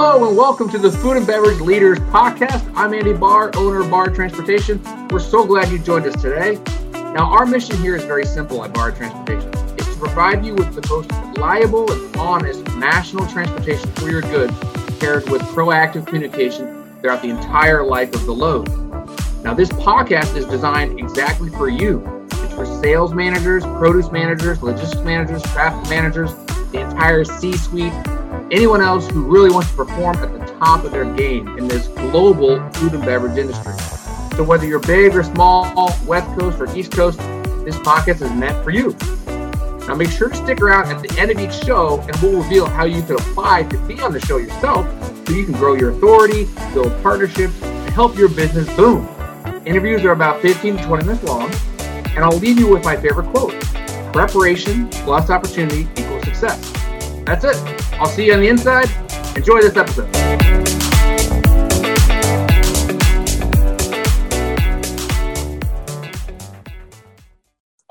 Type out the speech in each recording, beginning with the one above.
Hello and welcome to the Food and Beverage Leaders Podcast. I'm Andy Bahr, owner of Bahr Transportation. We're so glad you joined us today. Now, our mission here is very simple at Bahr Transportation. It's to provide you with the most reliable and honest national transportation for your goods, paired with proactive communication throughout the entire life of the load. Now, this podcast is designed exactly for you. It's for sales managers, produce managers, logistics managers, traffic managers, the entire C-suite, anyone else who really wants to perform at the top of their game in this global food and beverage industry. So whether you're big or small, West Coast or East Coast, this podcast is meant for you. Now make sure to stick around at the end of each show and we'll reveal how you can apply to be on the show yourself so you can grow your authority, build partnerships, and help your business boom. Interviews are about 15 to 20 minutes long, and I'll leave you with my favorite quote. Preparation plus opportunity equals success. That's it. I'll see you on the inside. Enjoy this episode.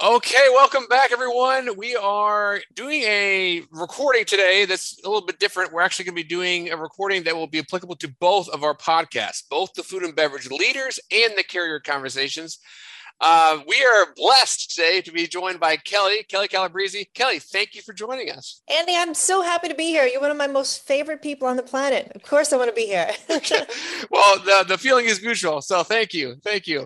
Okay, welcome back, everyone. We are doing a recording today that's a little bit different. We're actually going to be doing a recording that will be applicable to both of our podcasts, both the food and beverage leaders and the carrier conversations. Uh, we are blessed today to be joined by Kelly, Kelly Calabrese. Kelly, thank you for joining us. Andy, I'm so happy to be here. You're one of my most favorite people on the planet. Of course, I want to be here. well, the, the feeling is mutual. So thank you. Thank you.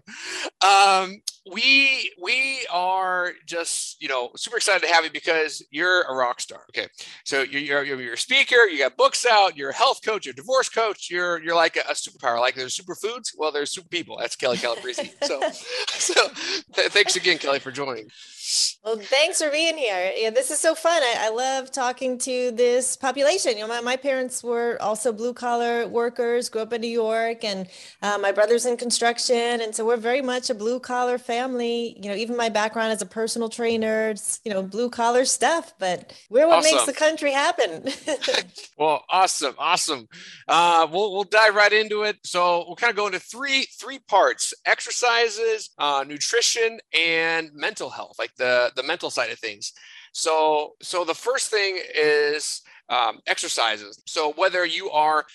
Um, we we are just you know super excited to have you because you're a rock star. Okay, so you're you're, you're a speaker. You got books out. You're a health coach. You're a divorce coach. You're you're like a, a superpower. Like there's superfoods. Well, there's super people. That's Kelly Calabrese. so so th- thanks again, Kelly, for joining. Well, thanks for being here. Yeah, this is so fun. I, I love talking to this population. You know, my, my parents were also blue collar workers, grew up in New York, and uh, my brother's in construction. And so we're very much a blue collar family. You know, even my background as a personal trainer, it's, you know, blue collar stuff, but we're what awesome. makes the country happen. well, awesome. Awesome. Uh, we'll, we'll dive right into it. So we'll kind of go into three, three parts, exercises, uh, nutrition, and mental health, like the, the mental side of things. So, so the first thing is um, exercises. So whether you are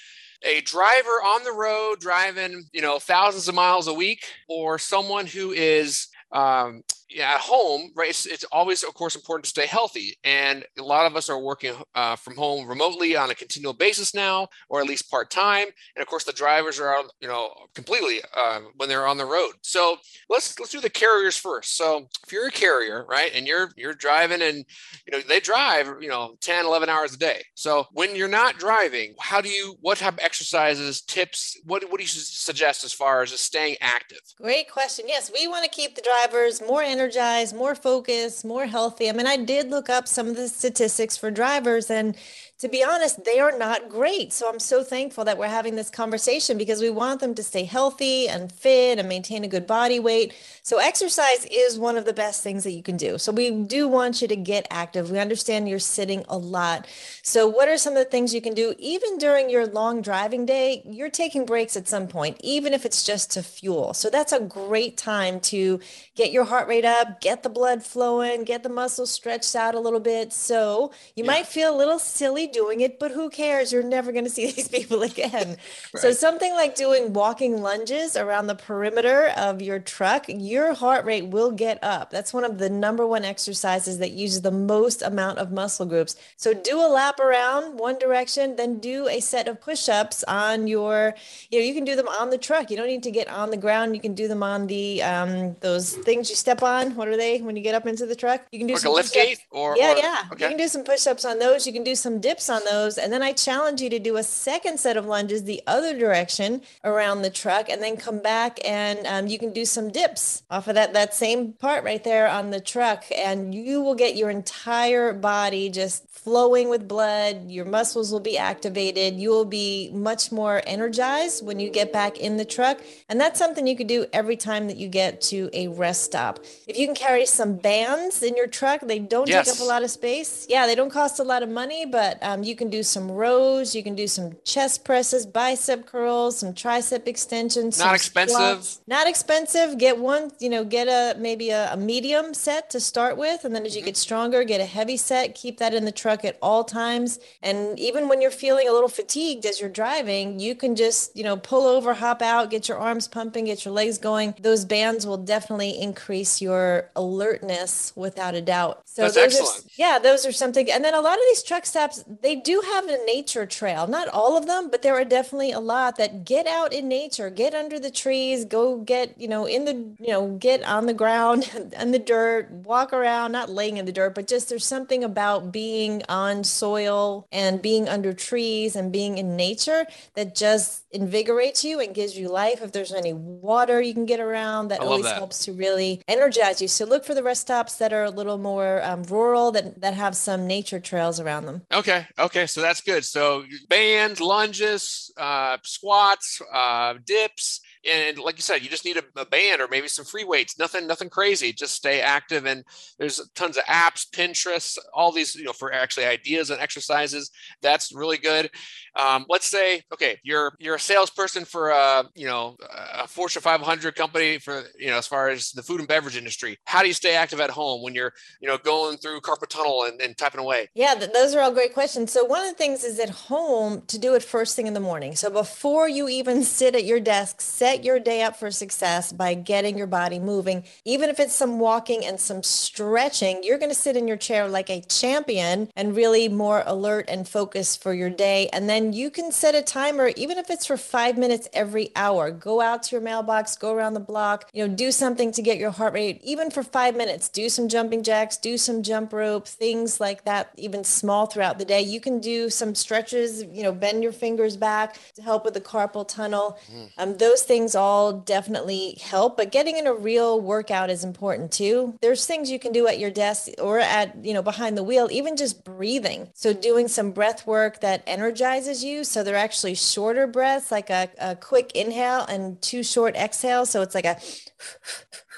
a driver on the road driving, you know, thousands of miles a week, or someone who is um, yeah, at home, right? It's, it's, always, of course, important to stay healthy. And a lot of us are working uh, from home remotely on a continual basis now, or at least part time. And of course, the drivers are, you know, completely uh, when they're on the road. So let's let's do the carriers first. So if you're a carrier, right, and you're you're driving, and you know they drive, you know, 10, 11 hours a day. So when you're not driving, how do you? What type of exercises, tips? What what do you suggest as far as just staying active? Great question. Yes, we want to keep the drivers more energized, more focused, more healthy. I mean, I did look up some of the statistics for drivers and to be honest, they are not great. So I'm so thankful that we're having this conversation because we want them to stay healthy and fit and maintain a good body weight. So exercise is one of the best things that you can do. So we do want you to get active. We understand you're sitting a lot. So what are some of the things you can do even during your long driving day? You're taking breaks at some point, even if it's just to fuel. So that's a great time to get your heart rate up, get the blood flowing, get the muscles stretched out a little bit. So you yeah. might feel a little silly doing it, but who cares? You're never going to see these people again. right. So something like doing walking lunges around the perimeter of your truck, your heart rate will get up. That's one of the number one exercises that uses the most amount of muscle groups. So do a lap around one direction, then do a set of push-ups on your, you know, you can do them on the truck. You don't need to get on the ground. You can do them on the um those things you step on. What are they when you get up into the truck? You can do like some a lift gate or yeah, or, yeah. Okay. You can do some push-ups on those. You can do some dips on those. And then I challenge you to do a second set of lunges the other direction around the truck and then come back and um, you can do some dips off of that, that same part right there on the truck. And you will get your entire body just flowing with blood. Your muscles will be activated. You will be much more energized when you get back in the truck. And that's something you could do every time that you get to a rest stop. If you can carry some bands in your truck, they don't yes. take up a lot of space. Yeah, they don't cost a lot of money, but um, you can do some rows, you can do some chest presses, bicep curls, some tricep extensions. Not expensive. Squats. Not expensive. Get one, you know, get a maybe a, a medium set to start with. And then as you mm-hmm. get stronger, get a heavy set. Keep that in the truck at all times. And even when you're feeling a little fatigued as you're driving, you can just, you know, pull over, hop out, get your arms pumping, get your legs going. Those bands will definitely increase your alertness without a doubt. So That's excellent. Are, yeah, those are something. And then a lot of these truck stops, they do have a nature trail. Not all of them, but there are definitely a lot that get out in nature, get under the trees, go get, you know, in the, you know, get on the ground and the dirt, walk around, not laying in the dirt, but just there's something about being on soil and being under trees and being in nature that just invigorates you and gives you life. If there's any water you can get around, that always that. helps to really energize you. So look for the rest stops that are a little more um, rural that, that have some nature trails around them. Okay. Okay. So that's good. So bands, lunges, uh, squats, uh, dips, and like you said, you just need a, a, band or maybe some free weights. Nothing, nothing crazy. Just stay active. And there's tons of apps, Pinterest, all these, you know, for actually ideas and exercises. That's really good. Um, let's say, okay, you're you're a salesperson for a you know a Fortune 500 company for you know as far as the food and beverage industry. How do you stay active at home when you're you know going through carpet tunnel and, and typing away? Yeah, th- those are all great questions. So one of the things is at home to do it first thing in the morning. So before you even sit at your desk, set set your day up for success by getting your body moving. Even if it's some walking and some stretching, you're going to sit in your chair like a champion and really more alert and focused for your day. And then you can set a timer, even if it's for five minutes every hour. Go out to your mailbox, go around the block, you know, do something to get your heart rate, even for five minutes. Do some jumping jacks, do some jump rope, things like that, even small throughout the day. You can do some stretches, you know, bend your fingers back to help with the carpal tunnel. Mm. Um, those things things all definitely help, but getting in a real workout is important too. There's things you can do at your desk or at, you know, behind the wheel, even just breathing. So doing some breath work that energizes you. So they're actually shorter breaths, like a, a quick inhale and two short exhales. So it's like a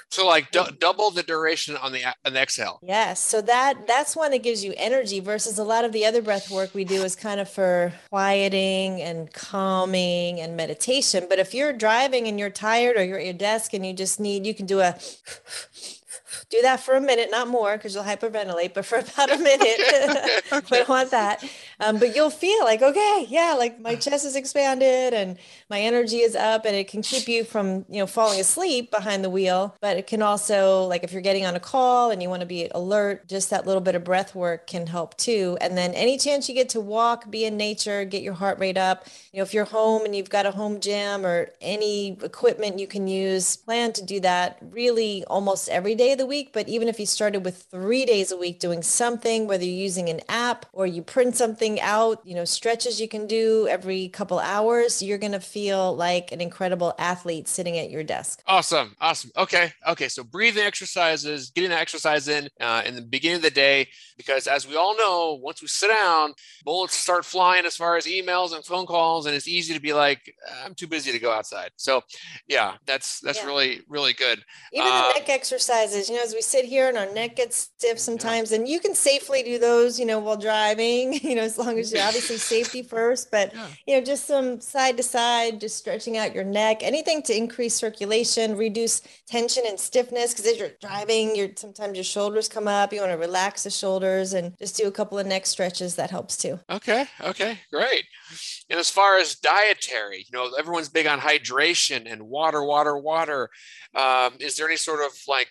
so like d- double the duration on the on the exhale. Yes. So that that's one that gives you energy versus a lot of the other breath work we do is kind of for quieting and calming and meditation. But if you're driving and you're tired or you're at your desk and you just need you can do a do that for a minute, not more because you'll hyperventilate, but for about a minute. we don't want that. Um, but you'll feel like, okay, yeah, like my chest is expanded and my energy is up and it can keep you from, you know, falling asleep behind the wheel. But it can also, like if you're getting on a call and you want to be alert, just that little bit of breath work can help too. And then any chance you get to walk, be in nature, get your heart rate up. You know, if you're home and you've got a home gym or any equipment you can use, plan to do that really almost every day of the week. But even if you started with three days a week doing something, whether you're using an app or you print something out, you know, stretches you can do every couple hours, you're going to feel like an incredible athlete sitting at your desk. Awesome. Awesome. Okay. Okay. So breathing exercises, getting that exercise in uh, in the beginning of the day, because as we all know, once we sit down, bullets start flying as far as emails and phone calls, and it's easy to be like, I'm too busy to go outside. So, yeah, that's that's yeah. really really good. Even uh, the neck exercises, you know, as we sit here and our neck gets stiff sometimes, yeah. and you can safely do those, you know, while driving. You know, long as you're obviously safety first, but yeah. you know, just some side to side, just stretching out your neck, anything to increase circulation, reduce tension and stiffness. Because as you're driving, you're sometimes your shoulders come up. You want to relax the shoulders shoulders and just do a couple of neck stretches. That helps too. Okay. Okay. Great. And as far as dietary, you know, everyone's big on hydration and water, water, water. Um, is there any sort of like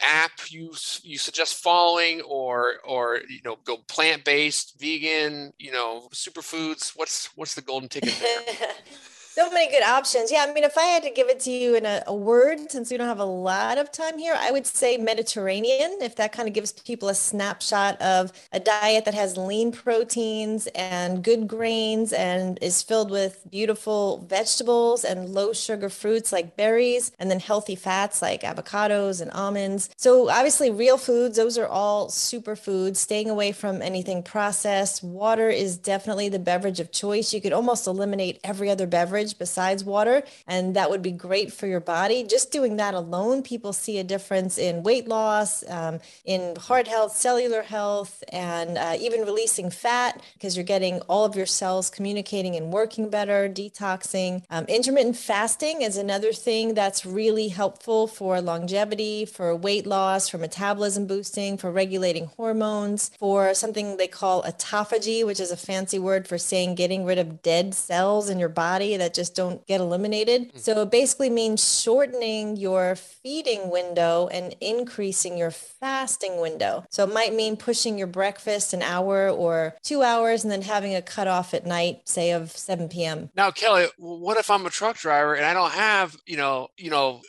app you you suggest following, or or you know, go plant based, vegan, you know, superfoods? What's what's the golden ticket there? so many good options. Yeah, I mean, if I had to give it to you in a, a, word, since we don't have a lot of time here, I would say Mediterranean, if that kind of gives people a snapshot of a diet that has lean proteins and good grains and is filled with beautiful vegetables and low sugar fruits like berries, and then healthy fats like avocados and almonds. So, obviously, real foods, those are all superfoods, staying away from anything processed. Water is definitely the beverage of choice. You could almost eliminate every other beverage beverage besides water. And that would be great for your body. Just doing that alone, people see a difference in weight loss, um, in heart health, cellular health, and uh, even releasing fat because you're getting all of your cells communicating and working better, detoxing. Um, intermittent fasting is another thing that's really helpful for longevity, for weight loss, for metabolism boosting, for regulating hormones, for something they call autophagy, which is a fancy word for saying getting rid of dead cells in your body that just don't get eliminated. Hmm. So it basically means shortening your feeding window and increasing your fasting window. So it might mean pushing your breakfast an hour or two hours and then having a cutoff at night, say of 7 p.m. Now, Kelly, what if I'm a truck driver and I don't have, you know, you know,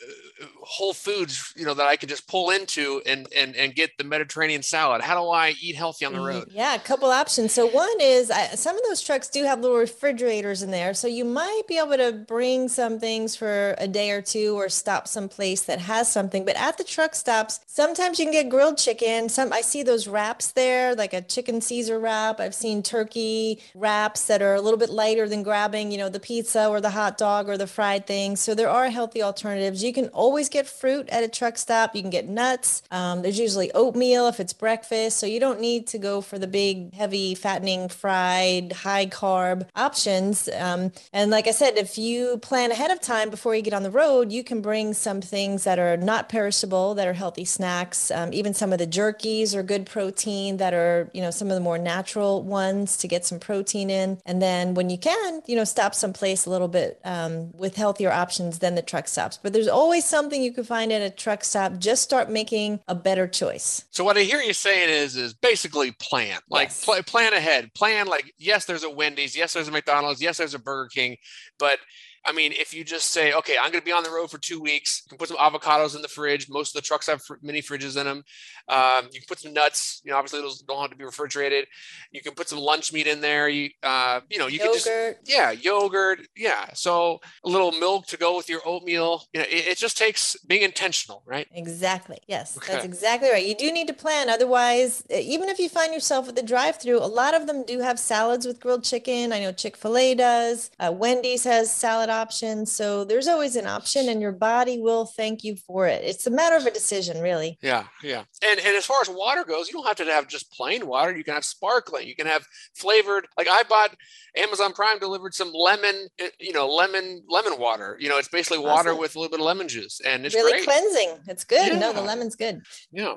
whole foods you know that i can just pull into and and and get the mediterranean salad. How do i eat healthy on the road? yeah a couple options. So one is I, some of those trucks do have little refrigerators in there. So you might be able to bring some things for a day or two or stop someplace that has something. But at the truck stops sometimes you can get grilled chicken. Some i see those wraps there like a chicken caesar wrap. I've seen turkey wraps that are a little bit lighter than grabbing you know the pizza or the hot dog or the fried thing so there are healthy alternatives. You can always get fruit at a truck stop. You can get nuts. Um, there's usually oatmeal if it's breakfast. So you don't need to go for the big, heavy, fattening, fried, high carb options. Um, and like I said, if you plan ahead of time before you get on the road, you can bring some things that are not perishable, that are healthy snacks. Um, even some of the jerkies are good protein that are, you know, some of the more natural ones to get some protein in. And then when you can, you know, stop someplace a little bit um, with healthier options than the truck stops. But there's always something you can find at a truck stop. Just start making a better choice. So what I hear you saying is, is basically plan, like yes. pl- plan ahead, plan like, yes, there's a Wendy's, yes, there's a McDonald's, yes, there's a Burger King, but I mean, if you just say, okay, I'm going to be on the road for two weeks, you can put some avocados in the fridge. Most of the trucks have mini fridges in them. Um, you can put some nuts. You know, obviously those don't have to be refrigerated. You can put some lunch meat in there. You, uh, you know, you yogurt. can just yeah, yogurt. Yeah, so a little milk to go with your oatmeal. You know, it, it just takes being intentional, right? Exactly. Yes, okay. that's exactly right. You do need to plan. Otherwise, even if you find yourself at the drive-through, a lot of them do have salads with grilled chicken. I know Chick Fil A does. Uh, Wendy's has salad option. So there's always an option and your body will thank you for it. It's a matter of a decision, really. Yeah. Yeah. And, and as far as water goes, you don't have to have just plain water. You can have sparkling, you can have flavored. Like I bought Amazon Prime delivered some lemon, eh, you know, lemon, lemon water. You know, it's basically water awesome. with a little bit of lemon juice and it's really great. cleansing. It's good. Yeah. No, the lemon's good. Yeah.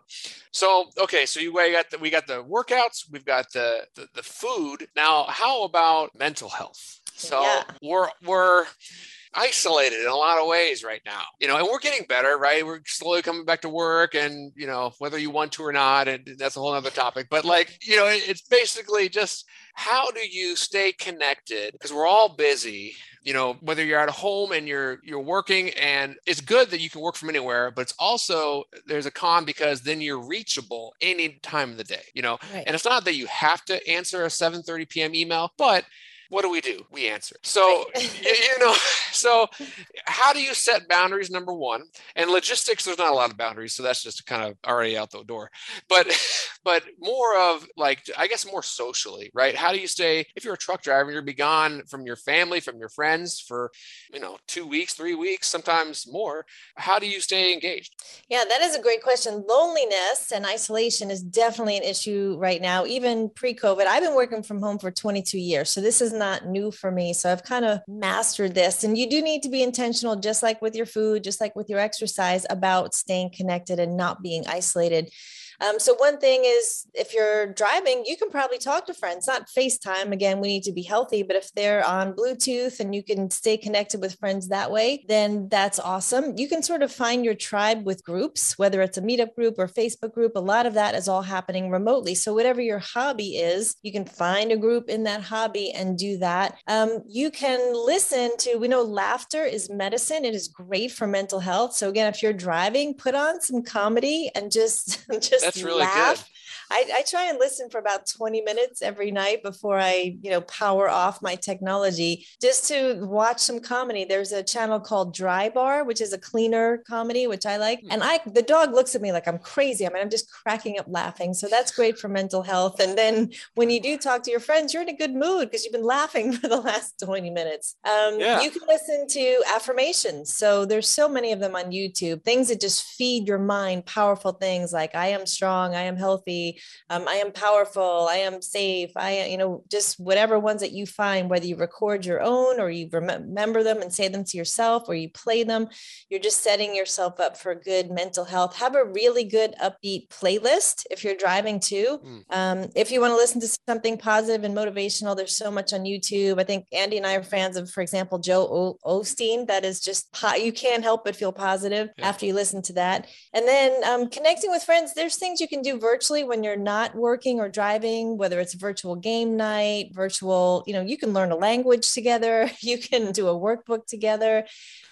So, okay. So you we got the, we got the workouts, we've got the, the, the food. Now, how about mental health? So yeah. we're we're isolated in a lot of ways right now, you know, and we're getting better, right? We're slowly coming back to work and, you know, whether you want to or not, and that's a whole other topic. But like, you know, it's basically just how do you stay connected? Because we're all busy, you know, whether you're at home and you're you're working and it's good that you can work from anywhere, but it's also there's a con because then you're reachable any time of the day, you know. Right. And it's not that you have to answer a 7:30 p.m. email, but what do we do? We answer. So, you know, so how do you set boundaries? Number one, and logistics, there's not a lot of boundaries. So that's just kind of already out the door. But, but more of like, I guess more socially, right? How do you stay, if you're a truck driver, you're be gone from your family, from your friends for, you know, two weeks, three weeks, sometimes more. How do you stay engaged? Yeah, that is a great question. Loneliness and isolation is definitely an issue right now, even pre COVID. I've been working from home for 22 years. So this is not new for me. So I've kind of mastered this. And you do need to be intentional, just like with your food, just like with your exercise, about staying connected and not being isolated. Um, so one thing is if you're driving, you can probably talk to friends, not FaceTime. Again, we need to be healthy, but if they're on Bluetooth and you can stay connected with friends that way, then that's awesome. You can sort of find your tribe with groups, whether it's a meetup group or Facebook group. A lot of that is all happening remotely. So whatever your hobby is, you can find a group in that hobby and do that. Um, you can listen to, we know laughter is medicine. It is great for mental health. So again, if you're driving, put on some comedy and just just that's really laugh. good. I, I try and listen for about 20 minutes every night before I, you know, power off my technology just to watch some comedy. There's a channel called Dry Bar, which is a cleaner comedy, which I like. And I, the dog looks at me like I'm crazy. I mean, I'm just cracking up laughing. So that's great for mental health. And then when you do talk to your friends, you're in a good mood because you've been laughing for the last 20 minutes. Um, yeah. You can listen to affirmations. So there's so many of them on YouTube, things that just feed your mind, powerful things like I am strong, I am healthy, um, I am powerful, I am safe, I, you know, just whatever ones that you find, whether you record your own or you remember them and say them to yourself or you play them, you're just setting yourself up for good mental health. Have a really good upbeat playlist if you're driving too. Mm. Um, if you want to listen to something positive and motivational, there's so much on YouTube. I think Andy and I are fans of, for example, Joe o- Osteen. That is just, po- you can't help but feel positive yeah. after you listen to that. And then um, connecting with friends, there's things you can do virtually when you're not working or driving, whether it's virtual game night, virtual, you know, you can learn a language together, you can do a workbook together.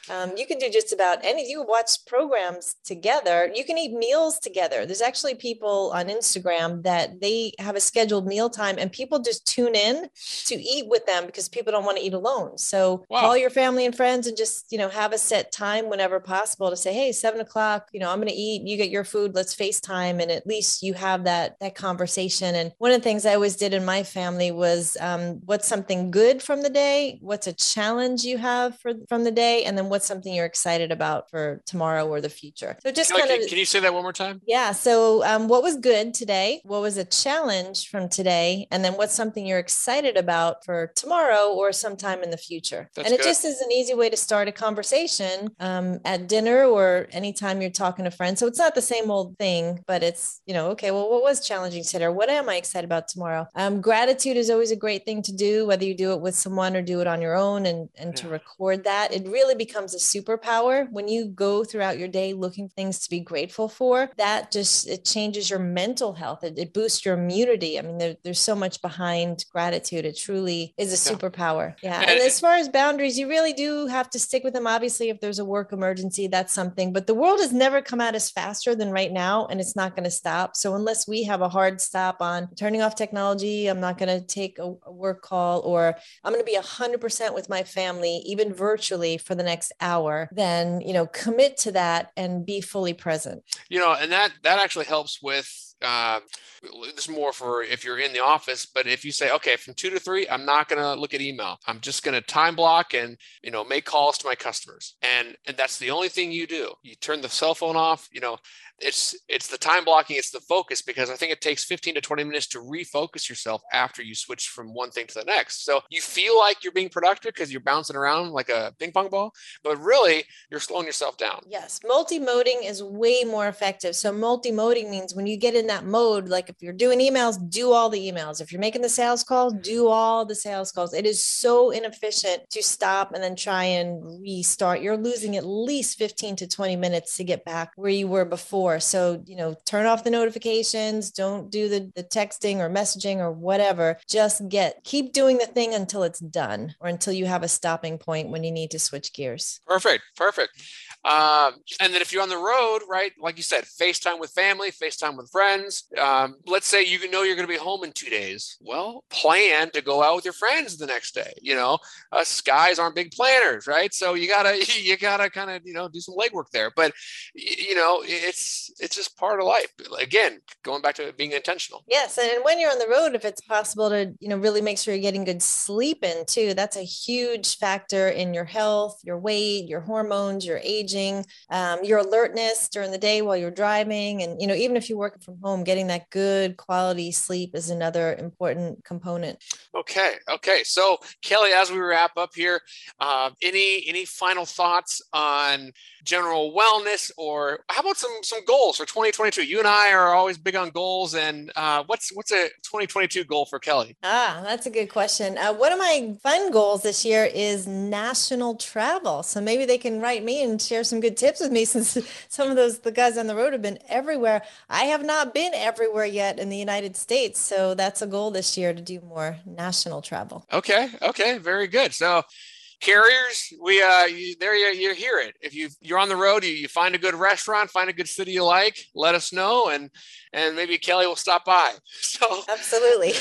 Um, you can do just about any, you watch programs together. You can eat meals together. There's actually people on Instagram that they have a scheduled meal time and people just tune in to eat with them because people don't want to eat alone. So wow. call your family and friends and just, you know, have a set time whenever possible to say, Hey, seven o'clock, you know, I'm going to eat, you get your food, let's FaceTime. And at least you have that, that conversation. And one of the things I always did in my family was, um, what's something good from the day? What's a challenge you have for, from the day? And then what's something you're excited about for tomorrow or the future. So just kind of. Can you say that one more time? Yeah. So um, what was good today? What was a challenge from today? And then what's something you're excited about for tomorrow or sometime in the future? That's and it good. just is an easy way to start a conversation um, at dinner or anytime you're talking to friends. So it's not the same old thing, but it's, you know, okay, well, what was challenging today? Or what am I excited about tomorrow? Um, gratitude is always a great thing to do, whether you do it with someone or do it on your own and, and yeah. to record that. It really becomes a superpower when you go throughout your day looking for things to be grateful for that just it changes your mental health it, it boosts your immunity i mean there, there's so much behind gratitude it truly is a superpower yeah and as far as boundaries you really do have to stick with them obviously if there's a work emergency that's something but the world has never come at us faster than right now and it's not going to stop so unless we have a hard stop on turning off technology i'm not going to take a, a work call or i'm going to be 100% with my family even virtually for the next hour, then, you know, commit to that and be fully present. You know, and that that actually helps with uh, this is more for if you're in the office but if you say okay from two to three i'm not going to look at email. I'm just going to time block and you know make calls to my customers. And and that's the only thing you do. You turn the cell phone off you know it's it's the time blocking it's the focus because i think it takes 15 to 20 minutes to refocus yourself after you switch from one thing to the next. So you feel like you're being productive because you're bouncing around like a ping pong ball but really you're slowing yourself down. Yes multi-moding is way more effective. So multi-moding means when you get in that mode like if you're doing emails do all the emails if you're making the sales calls mm-hmm. do all the sales calls it is so inefficient to stop and then try and restart you're losing at least 15 to 20 minutes to get back where you were before so, you know, turn off the notifications, don't do the, the texting or messaging or whatever. Just get, keep doing the thing until it's done or until you have a stopping point when you need to switch gears. Perfect. Perfect. Um, and then if you're on the road, right, like you said, FaceTime with family, FaceTime with friends. Um, let's say you know you're going to be home in two days. Well, plan to go out with your friends the next day. You know, us guys aren't big planners, right? So you gotta you gotta kind of you know do some legwork there. But you know, it's it's just part of life. Again, going back to being intentional. Yes, and when you're on the road, if it's possible to you know really make sure you're getting good sleep in too, that's a huge factor in your health, your weight, your hormones, your age um, your alertness during the day while you're driving. And, you know, even if you're working from home, getting that good quality sleep is another important component. Okay. Okay. So Kelly, as we wrap up here, uh, any, any final thoughts on general wellness or how about some, some goals for 2022? You and I are always big on goals and uh, what's, what's a 2022 goal for Kelly? Ah, that's a good question. Uh, one of my fun goals this year is national travel. So maybe they can write me and share share some good tips with me since some of those the guys on the road have been everywhere. I have not been everywhere yet in the United States, so that's a goal this year to do more national travel. Okay, okay, very good. So carriers, we uh, you, there you, you hear it. If you you're on the road, you, you find a good restaurant, find a good city you like, let us know, and and maybe Kelly will stop by. So absolutely.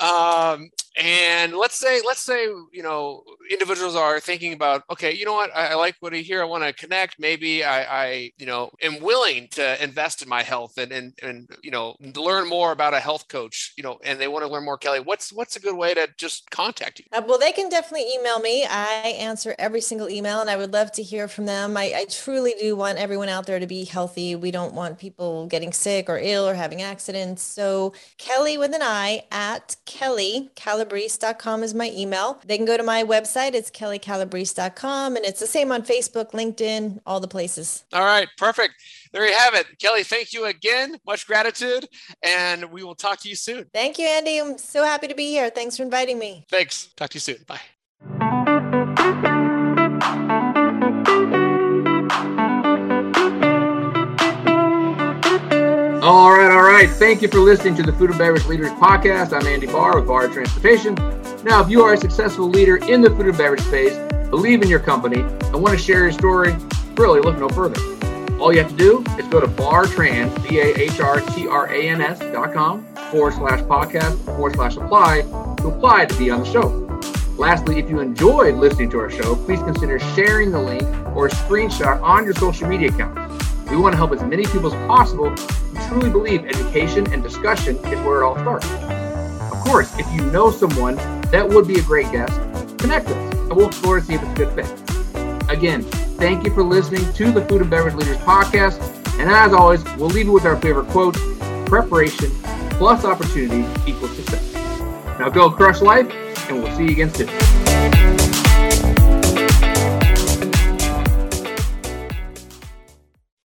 um, and let's say let's say you know individuals are thinking about okay you know what? I, I like what i hear. I want to connect. Maybe I, I you know am willing to invest in my health and and, and you know learn more about a health coach you know and they want to learn more. Kelly what's what's a good way to just contact you? Uh, well they can definitely email me. I answer every single email and i would love to hear from them. I, I truly do want everyone out there to be healthy. We don't want people getting sick or ill or having accidents. So kelly with an i at kelly calabrese.com is my email they can go to my website website. It's kellycalabrese.com and it's the same on Facebook, LinkedIn, all the places. All right, perfect. There you have it. Kelly, thank you again. Much gratitude. And we will talk to you soon. Thank you, Andy. I'm so happy to be here. Thanks for inviting me. Thanks. Talk to you soon. Bye. All right, all right. Thank you for listening to the Food and Beverage Leaders Podcast. I'm Andy Bahr with Bahr Transportation. Now, if you are a successful leader in the food and beverage space, believe in your company, and want to share your story, really look no further. All you have to do is go to bahrtrans, B-A-H-R-T-R-A-N-S dot com forward slash podcast forward slash apply to apply to be on the show. Lastly, if you enjoyed listening to our show, please consider sharing the link or a screenshot on your social media account. We want to help as many people as possible truly believe education and discussion is where it all starts. Of course, if you know someone that would be a great guest, connect us and we'll explore to see if it's a good fit. Again, thank you for listening to the Food and Beverage Leaders Podcast. And as always, we'll leave you with our favorite quote preparation plus opportunity equals success. Now go crush life, and we'll see you again soon.